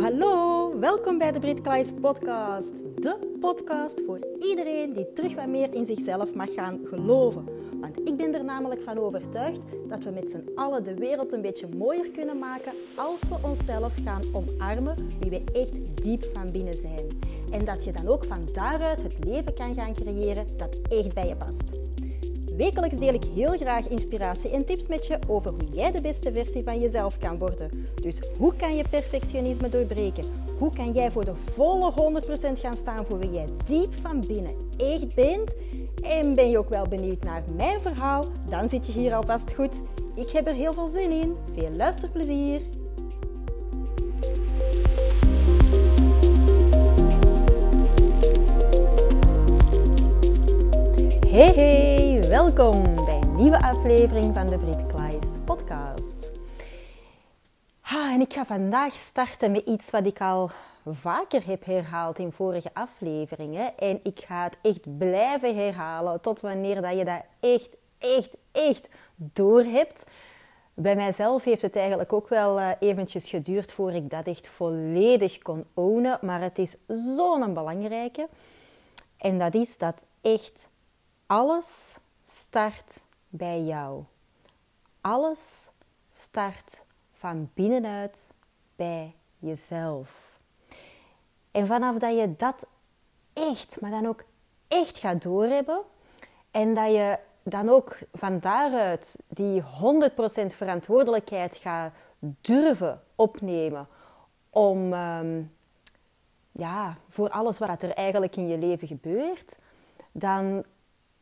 hallo. Welkom bij de Brit Klaes podcast. De podcast voor iedereen die terug wat meer in zichzelf mag gaan geloven. Want ik ben er namelijk van overtuigd dat we met z'n allen de wereld een beetje mooier kunnen maken als we onszelf gaan omarmen wie we echt diep van binnen zijn. En dat je dan ook van daaruit het leven kan gaan creëren dat echt bij je past. Wekelijks deel ik heel graag inspiratie en tips met je over hoe jij de beste versie van jezelf kan worden. Dus hoe kan je perfectionisme doorbreken? Hoe kan jij voor de volle 100% gaan staan voor wie jij diep van binnen echt bent? En ben je ook wel benieuwd naar mijn verhaal? Dan zit je hier alvast goed. Ik heb er heel veel zin in. Veel luisterplezier! Hey hey, welkom bij een nieuwe aflevering van de Brit Klaes podcast. Ah, en ik ga vandaag starten met iets wat ik al vaker heb herhaald in vorige afleveringen. En ik ga het echt blijven herhalen tot wanneer dat je dat echt, echt, echt door hebt. Bij mijzelf heeft het eigenlijk ook wel uh, eventjes geduurd voor ik dat echt volledig kon ownen. Maar het is zo'n belangrijke. En dat is dat echt alles start bij jou. Alles start van binnenuit bij jezelf. En vanaf dat je dat echt, maar dan ook echt gaat doorhebben en dat je dan ook van daaruit die 100% verantwoordelijkheid gaat durven opnemen om um, ja, voor alles wat er eigenlijk in je leven gebeurt, dan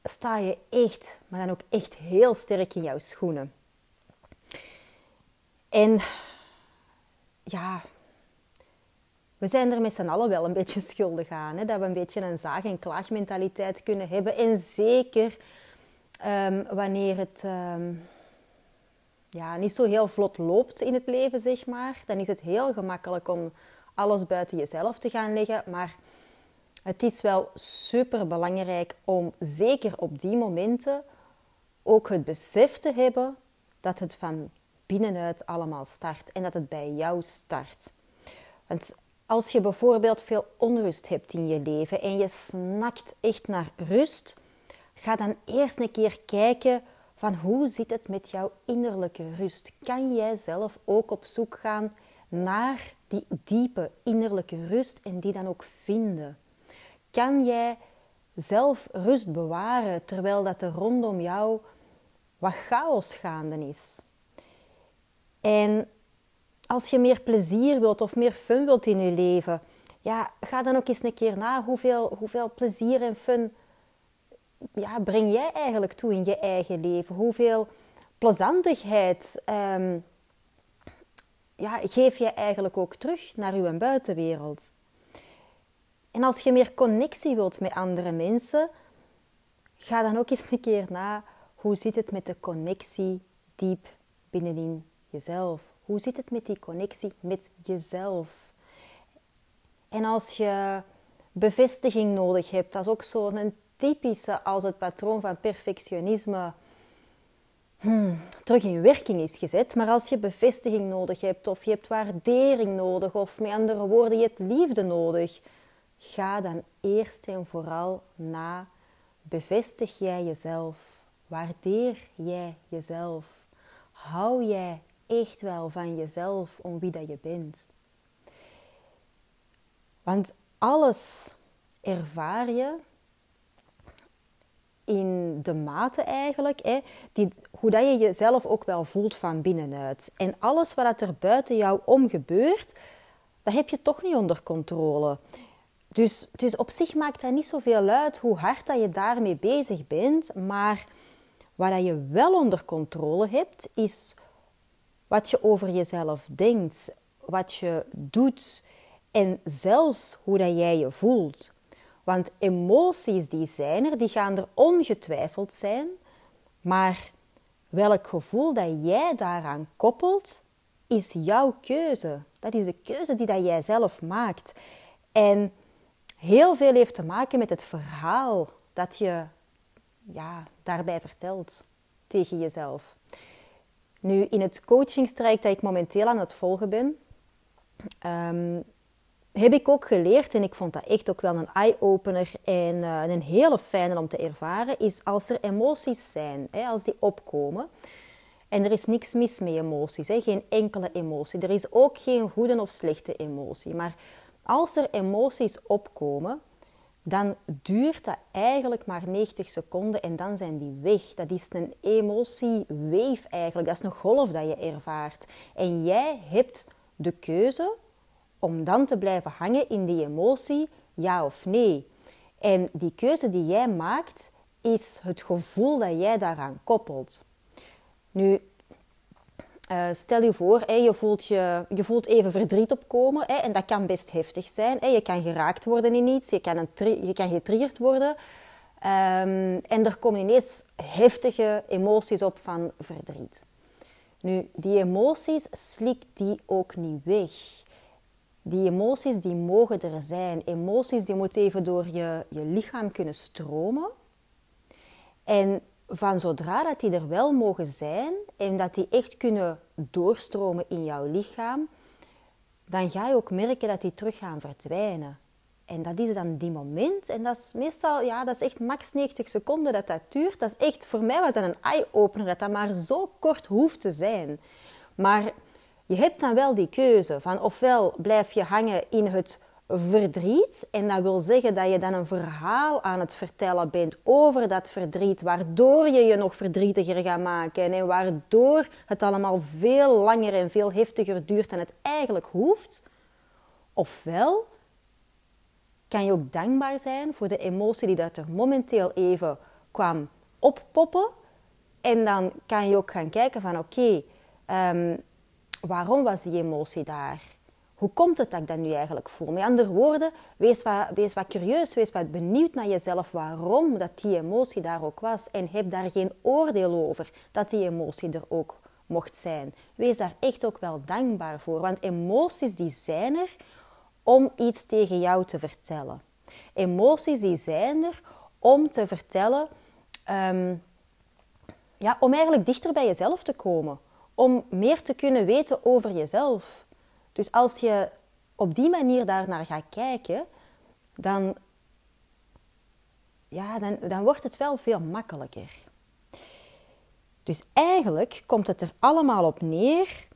sta je echt, maar dan ook echt heel sterk in jouw schoenen. En ja, we zijn er met z'n allen wel een beetje schuldig aan. Hè? Dat we een beetje een zaag- en klaagmentaliteit kunnen hebben. En zeker um, wanneer het um, ja, niet zo heel vlot loopt in het leven, zeg maar. Dan is het heel gemakkelijk om alles buiten jezelf te gaan leggen. Maar het is wel super belangrijk om zeker op die momenten ook het besef te hebben dat het van binnenuit allemaal start en dat het bij jou start. Want als je bijvoorbeeld veel onrust hebt in je leven en je snakt echt naar rust, ga dan eerst een keer kijken van hoe zit het met jouw innerlijke rust. Kan jij zelf ook op zoek gaan naar die diepe innerlijke rust en die dan ook vinden? Kan jij zelf rust bewaren terwijl dat er rondom jou wat chaos gaande is? En als je meer plezier wilt of meer fun wilt in je leven, ja, ga dan ook eens een keer na hoeveel, hoeveel plezier en fun ja, breng jij eigenlijk toe in je eigen leven? Hoeveel plezantigheid um, ja, geef je eigenlijk ook terug naar uw buitenwereld? En als je meer connectie wilt met andere mensen, ga dan ook eens een keer na hoe zit het met de connectie diep binnenin jezelf. Hoe zit het met die connectie met jezelf? En als je bevestiging nodig hebt, dat is ook zo'n typische als het patroon van perfectionisme hmm, terug in werking is gezet. Maar als je bevestiging nodig hebt, of je hebt waardering nodig, of met andere woorden, je hebt liefde nodig, Ga dan eerst en vooral na. Bevestig jij jezelf? Waardeer jij jezelf? Hou jij echt wel van jezelf om wie dat je bent? Want alles ervaar je in de mate eigenlijk, hè, die, hoe dat je jezelf ook wel voelt van binnenuit. En alles wat er buiten jou om gebeurt, dat heb je toch niet onder controle. Dus, dus op zich maakt dat niet zoveel uit hoe hard dat je daarmee bezig bent. Maar wat je wel onder controle hebt, is wat je over jezelf denkt, wat je doet en zelfs hoe dat jij je voelt. Want emoties die zijn er, die gaan er ongetwijfeld zijn. Maar welk gevoel dat jij daaraan koppelt, is jouw keuze. Dat is de keuze die dat jij zelf maakt. En heel veel heeft te maken met het verhaal dat je ja, daarbij vertelt tegen jezelf. Nu, in het coachingstraject dat ik momenteel aan het volgen ben, ehm, heb ik ook geleerd, en ik vond dat echt ook wel een eye-opener en uh, een hele fijne om te ervaren, is als er emoties zijn, hè, als die opkomen. En er is niks mis met emoties, hè, geen enkele emotie. Er is ook geen goede of slechte emotie. Maar als er emoties opkomen, dan duurt dat eigenlijk maar 90 seconden en dan zijn die weg. Dat is een emotieweef eigenlijk. Dat is een golf dat je ervaart. En jij hebt de keuze om dan te blijven hangen in die emotie, ja of nee. En die keuze die jij maakt, is het gevoel dat jij daaraan koppelt. Nu, uh, stel je voor, je, voelt je, je voelt even verdriet opkomen hè, en dat kan best heftig zijn. Je kan geraakt worden in iets, je kan, een je kan getriggerd worden. Um, en er komen ineens heftige emoties op van verdriet. Nu, die emoties slikt die ook niet weg. Die emoties die mogen er zijn. Emoties die moeten even door je, je lichaam kunnen stromen. En van zodra dat die er wel mogen zijn en dat die echt kunnen doorstromen in jouw lichaam, dan ga je ook merken dat die terug gaan verdwijnen. En dat is dan die moment. En dat is meestal, ja, dat is echt max 90 seconden dat dat duurt. Dat is echt, voor mij was dat een eye-opener, dat dat maar zo kort hoeft te zijn. Maar je hebt dan wel die keuze van ofwel blijf je hangen in het verdriet. En dat wil zeggen dat je dan een verhaal aan het vertellen bent over dat verdriet, waardoor je je nog verdrietiger gaat maken en waardoor het allemaal veel langer en veel heftiger duurt dan het eigenlijk hoeft. Ofwel kan je ook dankbaar zijn voor de emotie die dat er momenteel even kwam oppoppen. En dan kan je ook gaan kijken van oké, ehm, waarom was die emotie daar? Hoe komt het dat ik dat nu eigenlijk voel? Met andere woorden, wees wat, wees wat curieus, wees wat benieuwd naar jezelf waarom dat die emotie daar ook was. En heb daar geen oordeel over dat die emotie er ook mocht zijn. Wees daar echt ook wel dankbaar voor, want emoties die zijn er om iets tegen jou te vertellen. Emoties die zijn er om te vertellen, ehm, ja, om eigenlijk dichter bij jezelf te komen. Om meer te kunnen weten over jezelf. Dus als je op die manier daar naar gaat kijken, dan, ja, dan, dan wordt het wel veel makkelijker. Dus eigenlijk komt het er allemaal op neer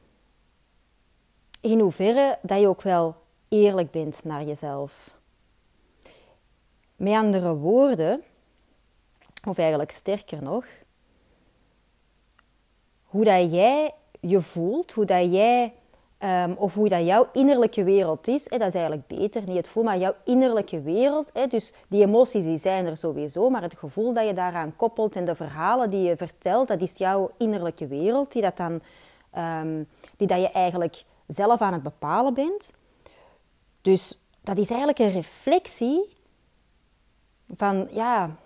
in hoeverre dat je ook wel eerlijk bent naar jezelf. Met andere woorden, of eigenlijk sterker nog, hoe dat jij je voelt, hoe dat jij Um, of hoe dat jouw innerlijke wereld is, hè, dat is eigenlijk beter, niet het voel, maar jouw innerlijke wereld. Hè, dus die emoties die zijn er sowieso, maar het gevoel dat je daaraan koppelt en de verhalen die je vertelt, dat is jouw innerlijke wereld, die, dat, dan, um, die dat je eigenlijk zelf aan het bepalen bent. Dus dat is eigenlijk een reflectie van, ja,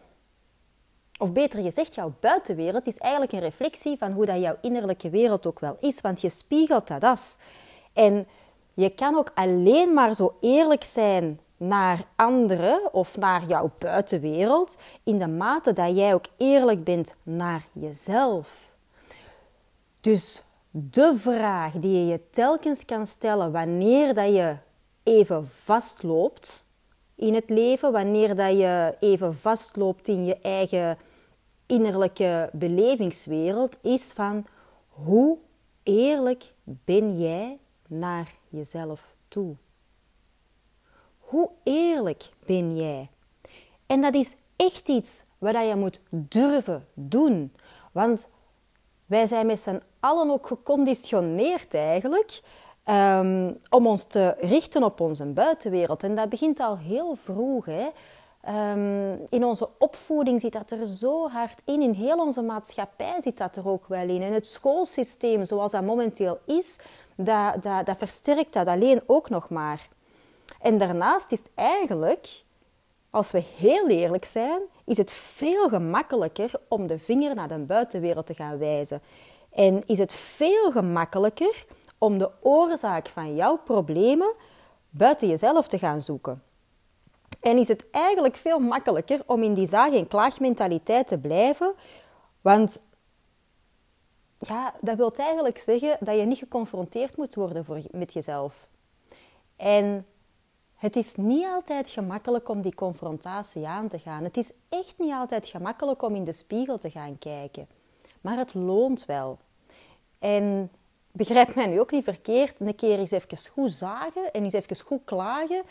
of beter gezegd, jouw buitenwereld is eigenlijk een reflectie van hoe dat jouw innerlijke wereld ook wel is, want je spiegelt dat af. En je kan ook alleen maar zo eerlijk zijn naar anderen of naar jouw buitenwereld in de mate dat jij ook eerlijk bent naar jezelf. Dus de vraag die je je telkens kan stellen wanneer dat je even vastloopt in het leven, wanneer dat je even vastloopt in je eigen innerlijke belevingswereld, is van hoe eerlijk ben jij naar jezelf toe? Hoe eerlijk ben jij? En dat is echt iets wat je moet durven doen. Want wij zijn met z'n allen ook geconditioneerd eigenlijk um, om ons te richten op onze buitenwereld. En dat begint al heel vroeg. Hè? Um, in onze opvoeding zit dat er zo hard in. In heel onze maatschappij zit dat er ook wel in. En het schoolsysteem zoals dat momenteel is, dat, dat, dat versterkt dat alleen ook nog maar. En daarnaast is het eigenlijk, als we heel eerlijk zijn, is het veel gemakkelijker om de vinger naar de buitenwereld te gaan wijzen. En is het veel gemakkelijker om de oorzaak van jouw problemen buiten jezelf te gaan zoeken. En is het eigenlijk veel makkelijker om in die zaag- en klaagmentaliteit te blijven, want ja, dat wil eigenlijk zeggen dat je niet geconfronteerd moet worden voor, met jezelf. En het is niet altijd gemakkelijk om die confrontatie aan te gaan. Het is echt niet altijd gemakkelijk om in de spiegel te gaan kijken. Maar het loont wel. En begrijp mij nu ook niet verkeerd, een keer eens even goed zagen en eens even goed klagen,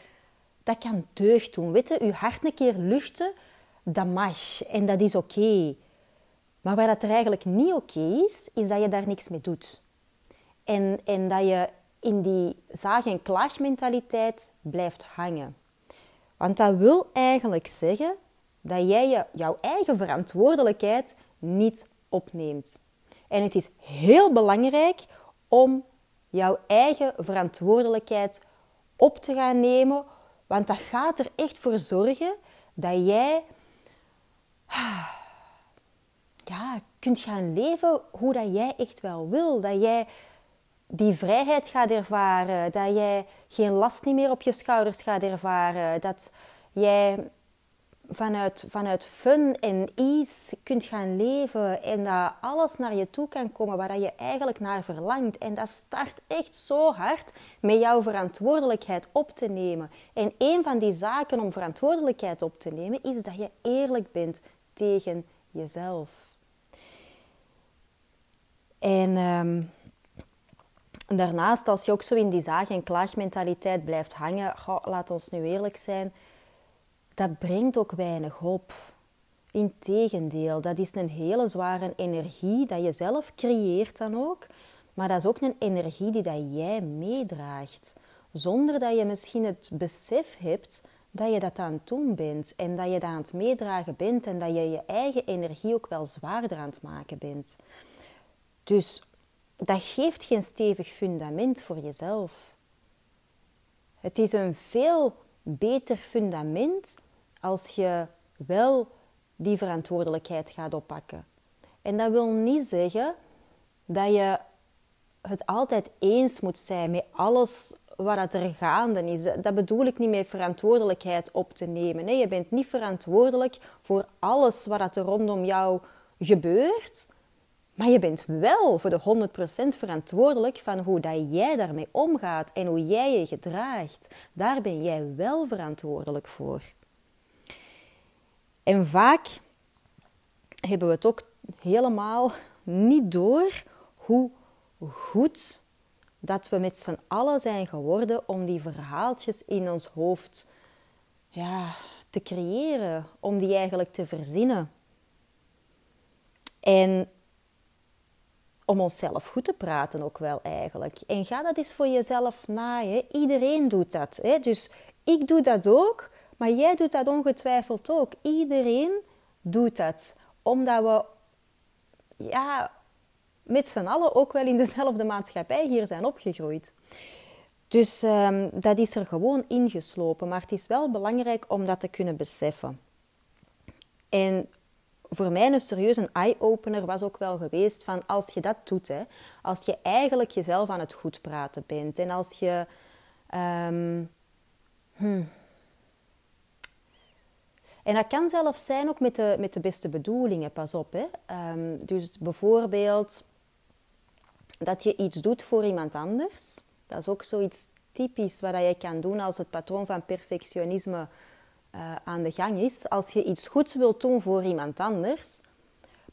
dat kan deugd doen. Weet je, hart een keer luchten, dat mag en dat is oké. Maar waar dat er eigenlijk niet oké is, is dat je daar niks mee doet. En, en dat je in die zaag- en klaagmentaliteit blijft hangen. Want dat wil eigenlijk zeggen dat jij je, jouw eigen verantwoordelijkheid niet opneemt. En het is heel belangrijk om jouw eigen verantwoordelijkheid op te gaan nemen, want dat gaat er echt voor zorgen dat jij ja, kunt gaan leven hoe dat jij echt wel wil. Dat jij die vrijheid gaat ervaren, dat jij geen last niet meer op je schouders gaat ervaren, dat jij vanuit, vanuit fun en ease kunt gaan leven en dat alles naar je toe kan komen waar je eigenlijk naar verlangt. En dat start echt zo hard met jouw verantwoordelijkheid op te nemen. En een van die zaken om verantwoordelijkheid op te nemen is dat je eerlijk bent tegen jezelf. En ehm, daarnaast, als je ook zo in die zaag- en klaagmentaliteit blijft hangen, laat ons nu eerlijk zijn, dat brengt ook weinig hoop. Integendeel, dat is een hele zware energie dat je zelf creëert dan ook, maar dat is ook een energie die dat jij meedraagt, zonder dat je misschien het besef hebt dat je dat aan het doen bent en dat je dat aan het meedragen bent en dat je je eigen energie ook wel zwaarder aan het maken bent. Dus dat geeft geen stevig fundament voor jezelf. Het is een veel beter fundament als je wel die verantwoordelijkheid gaat oppakken. En dat wil niet zeggen dat je het altijd eens moet zijn met alles wat er gaande is. Dat bedoel ik niet met verantwoordelijkheid op te nemen. Je bent niet verantwoordelijk voor alles wat er rondom jou gebeurt. Maar je bent wel voor de 100% verantwoordelijk van hoe dat jij daarmee omgaat en hoe jij je gedraagt. Daar ben jij wel verantwoordelijk voor. En vaak hebben we het ook helemaal niet door hoe goed dat we met z'n allen zijn geworden om die verhaaltjes in ons hoofd ja, te creëren, om die eigenlijk te verzinnen. En om onszelf goed te praten ook wel eigenlijk. En ga dat eens voor jezelf naaien. Iedereen doet dat. Hè? Dus ik doe dat ook, maar jij doet dat ongetwijfeld ook. Iedereen doet dat. Omdat we ja, met z'n allen ook wel in dezelfde maatschappij hier zijn opgegroeid. Dus um, dat is er gewoon ingeslopen. Maar het is wel belangrijk om dat te kunnen beseffen. En voor mij een serieuze eye-opener was ook wel geweest van als je dat doet, hè, als je eigenlijk jezelf aan het goed praten bent en als je. Um, hmm. En dat kan zelfs zijn ook met de, met de beste bedoelingen, pas op. Hè. Um, dus bijvoorbeeld dat je iets doet voor iemand anders. Dat is ook zoiets typisch wat je kan doen als het patroon van perfectionisme uh, aan de gang is. Als je iets goeds wilt doen voor iemand anders,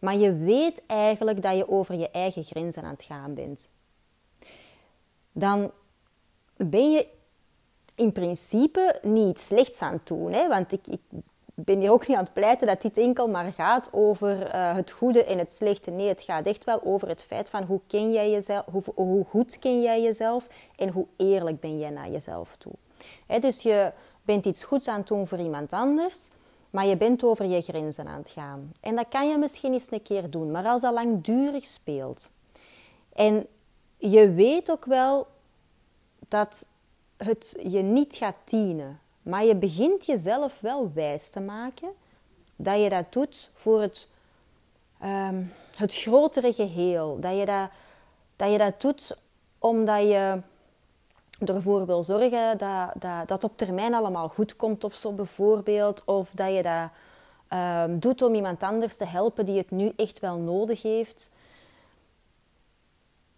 maar je weet eigenlijk dat je over je eigen grenzen aan het gaan bent, dan ben je in principe niet slechts aan het doen. Hè? Want ik, ben hier ook niet aan het pleiten dat dit enkel maar gaat over uh, het goede en het slechte. Nee, het gaat echt wel over het feit van hoe, ken jij jezelf, hoe, hoe goed ken jij jezelf en hoe eerlijk ben jij naar jezelf toe. Dus je bent iets goeds aan het doen voor iemand anders, maar je bent over je grenzen aan het gaan. En dat kan je misschien eens een keer doen, maar als dat langdurig speelt en je weet ook wel dat het je niet gaat dienen, maar je begint jezelf wel wijs te maken dat je dat doet voor het, um, het grotere geheel. Dat je dat, dat je dat doet omdat je ervoor wil zorgen dat, dat dat op termijn allemaal goed komt of zo bijvoorbeeld. Of dat je dat um, doet om iemand anders te helpen die het nu echt wel nodig heeft.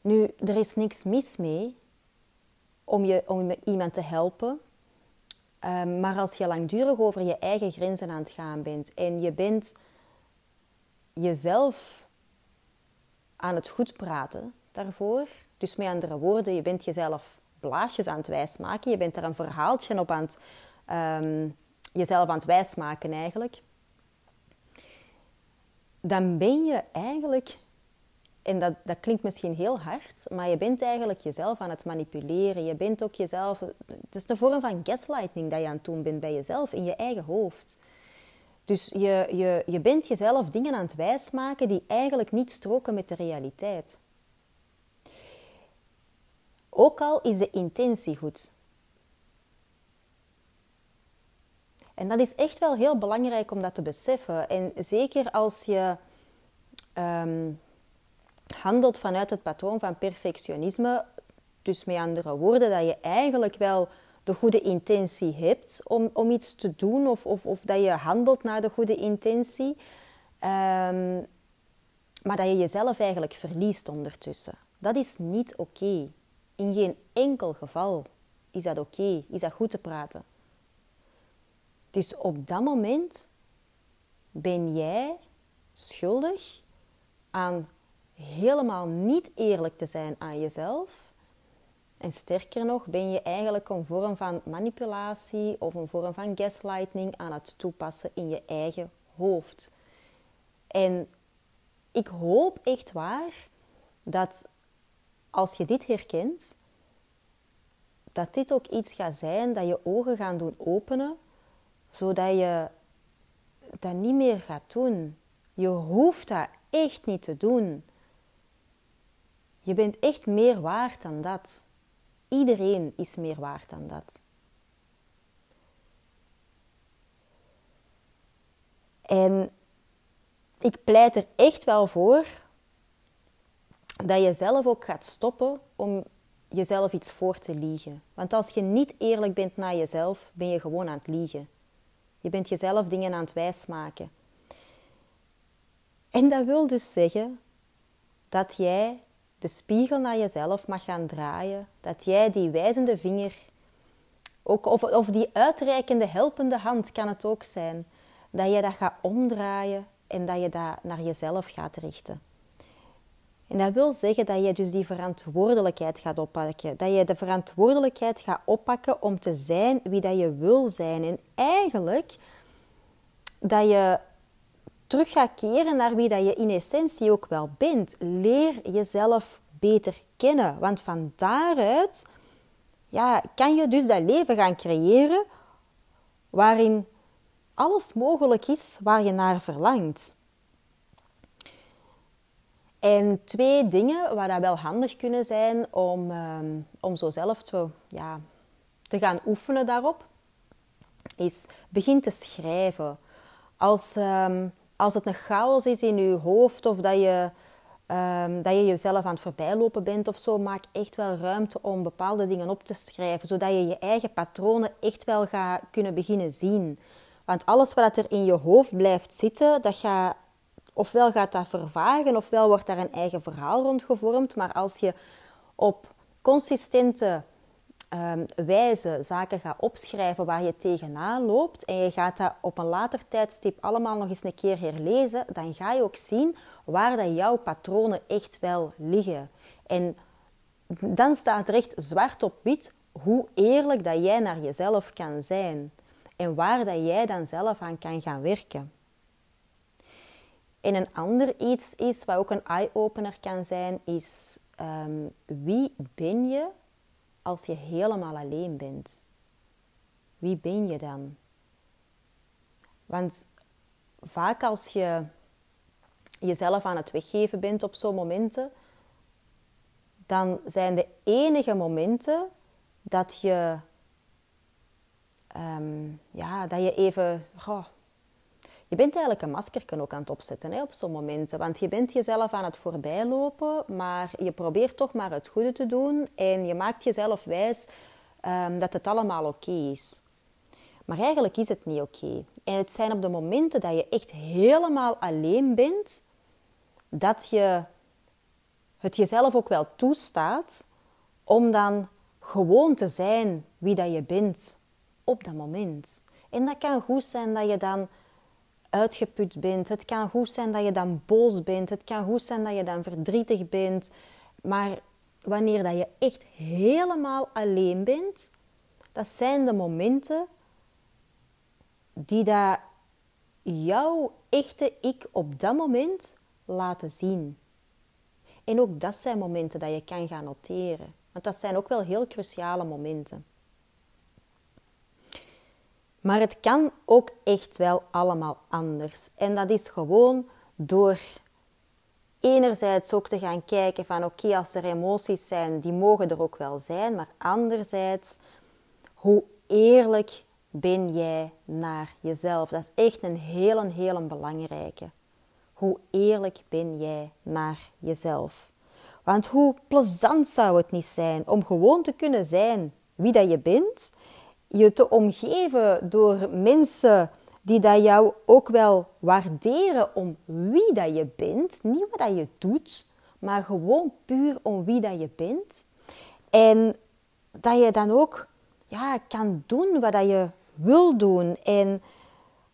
Nu, er is niks mis mee. om, je, om iemand te helpen. Ehm, maar als je langdurig over je eigen grenzen aan het gaan bent en je bent jezelf aan het goed praten daarvoor, dus met andere woorden, je bent jezelf blaasjes aan het wijsmaken, je bent er een verhaaltje op aan het, ehm, jezelf aan het wijsmaken eigenlijk, dan ben je eigenlijk en dat, dat klinkt misschien heel hard, maar je bent eigenlijk jezelf aan het manipuleren. Je bent ook jezelf. Het is een vorm van gaslighting dat je aan het doen bent bij jezelf, in je eigen hoofd. Dus je, je, je bent jezelf dingen aan het wijsmaken die eigenlijk niet stroken met de realiteit. Ook al is de intentie goed. En dat is echt wel heel belangrijk om dat te beseffen. En zeker als je ehm, handelt vanuit het patroon van perfectionisme. Dus met andere woorden, dat je eigenlijk wel de goede intentie hebt om, om iets te doen of, of, of dat je handelt naar de goede intentie. Ehm, maar dat je jezelf eigenlijk verliest ondertussen. Dat is niet oké. In geen enkel geval is dat oké, is dat goed te praten. Dus op dat moment ben jij schuldig aan helemaal niet eerlijk te zijn aan jezelf. En sterker nog, ben je eigenlijk een vorm van manipulatie of een vorm van gaslighting aan het toepassen in je eigen hoofd. En ik hoop echt waar dat als je dit herkent, dat dit ook iets gaat zijn dat je ogen gaan doen openen, zodat je dat niet meer gaat doen. Je hoeft dat echt niet te doen. Je bent echt meer waard dan dat. Iedereen is meer waard dan dat. En ik pleit er echt wel voor dat je zelf ook gaat stoppen om jezelf iets voor te liegen. Want als je niet eerlijk bent naar jezelf, ben je gewoon aan het liegen. Je bent jezelf dingen aan het wijsmaken. En dat wil dus zeggen dat jij de spiegel naar jezelf mag gaan draaien. Dat jij die wijzende vinger, ook, of, of die uitreikende, helpende hand kan het ook zijn, dat je dat gaat omdraaien en dat je dat naar jezelf gaat richten. En dat wil zeggen dat je dus die verantwoordelijkheid gaat oppakken. Dat je de verantwoordelijkheid gaat oppakken om te zijn wie dat je wil zijn. En eigenlijk dat je terug gaat keren naar wie dat je in essentie ook wel bent. Leer jezelf beter kennen. Want van daaruit ja, kan je dus dat leven gaan creëren waarin alles mogelijk is waar je naar verlangt. En twee dingen waar dat wel handig kunnen zijn om, um, om zo zelf te, ja, te gaan oefenen daarop, is begin te schrijven. Als, um, als het een chaos is in je hoofd of dat je, um, dat je jezelf aan het voorbijlopen bent of zo, maak echt wel ruimte om bepaalde dingen op te schrijven, zodat je je eigen patronen echt wel gaat kunnen beginnen zien. Want alles wat er in je hoofd blijft zitten, dat gaat, ofwel gaat dat vervagen, ofwel wordt daar een eigen verhaal rond gevormd. Maar als je op consistente um, wijze zaken gaat opschrijven waar je tegenaan loopt en je gaat dat op een later tijdstip allemaal nog eens een keer herlezen, dan ga je ook zien waar dat jouw patronen echt wel liggen. En dan staat er echt zwart op wit hoe eerlijk dat jij naar jezelf kan zijn en waar dat jij dan zelf aan kan gaan werken. En een ander iets is, wat ook een eye-opener kan zijn, is um, wie ben je als je helemaal alleen bent? Wie ben je dan? Want vaak als je jezelf aan het weggeven bent op zo'n momenten, dan zijn de enige momenten dat je, um, ja, dat je even je bent eigenlijk een maskerken ook aan het opzetten hè, op zo'n momenten. Want je bent jezelf aan het voorbijlopen, maar je probeert toch maar het goede te doen. En je maakt jezelf wijs um, dat het allemaal oké is. Maar eigenlijk is het niet oké. En het zijn op de momenten dat je echt helemaal alleen bent, dat je het jezelf ook wel toestaat om dan gewoon te zijn wie dat je bent op dat moment. En dat kan goed zijn dat je dan uitgeput bent. Het kan goed zijn dat je dan boos bent. Het kan goed zijn dat je dan verdrietig bent. Maar wanneer dat je echt helemaal alleen bent, dat zijn de momenten die dat jouw echte ik op dat moment laten zien. En ook dat zijn momenten dat je kan gaan noteren. Want dat zijn ook wel heel cruciale momenten. Maar het kan ook echt wel allemaal anders. En dat is gewoon door enerzijds ook te gaan kijken van oké, als er emoties zijn, die mogen er ook wel zijn. Maar anderzijds, hoe eerlijk ben jij naar jezelf? Dat is echt een hele, hele belangrijke. Hoe eerlijk ben jij naar jezelf? Want hoe plezant zou het niet zijn om gewoon te kunnen zijn wie dat je bent, je te omgeven door mensen die dat jou ook wel waarderen om wie dat je bent, niet wat dat je doet, maar gewoon puur om wie dat je bent. En dat je dan ook ja, kan doen wat dat je wil doen. En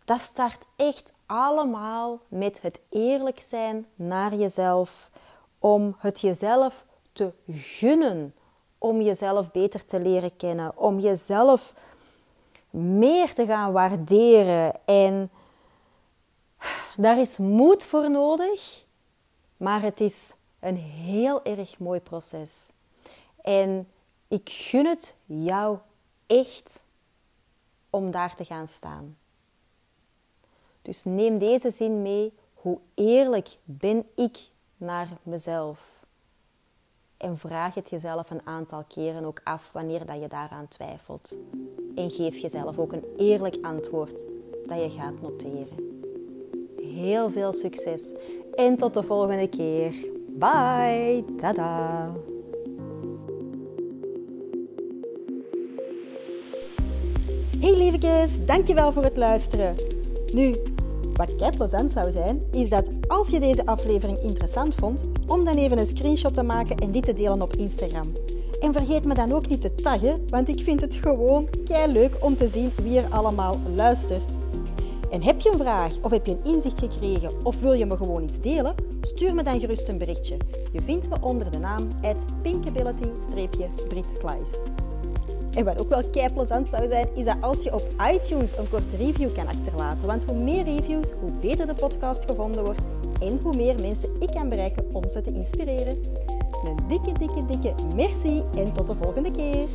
dat start echt allemaal met het eerlijk zijn naar jezelf. Om het jezelf te gunnen. Om jezelf beter te leren kennen. Om jezelf meer te gaan waarderen. En daar is moed voor nodig. Maar het is een heel erg mooi proces. En ik gun het jou echt om daar te gaan staan. Dus neem deze zin mee. Hoe eerlijk ben ik naar mezelf? En vraag het jezelf een aantal keren ook af wanneer dat je daaraan twijfelt. En geef jezelf ook een eerlijk antwoord dat je gaat noteren. Heel veel succes en tot de volgende keer. Bye! Tada! Hey lievekes, dankjewel voor het luisteren. Nu, wat kei plezant zou zijn, is dat als je deze aflevering interessant vond, om dan even een screenshot te maken en dit te delen op Instagram. En vergeet me dan ook niet te taggen, want ik vind het gewoon kei leuk om te zien wie er allemaal luistert. En heb je een vraag of heb je een inzicht gekregen of wil je me gewoon iets delen? Stuur me dan gerust een berichtje. Je vindt me onder de naam pinkability-britkleis. En wat ook wel kei plezant zou zijn, is dat als je op iTunes een korte review kan achterlaten. Want hoe meer reviews, hoe beter de podcast gevonden wordt en hoe meer mensen ik kan bereiken om ze te inspireren. Een dikke, dikke, dikke merci en tot de volgende keer.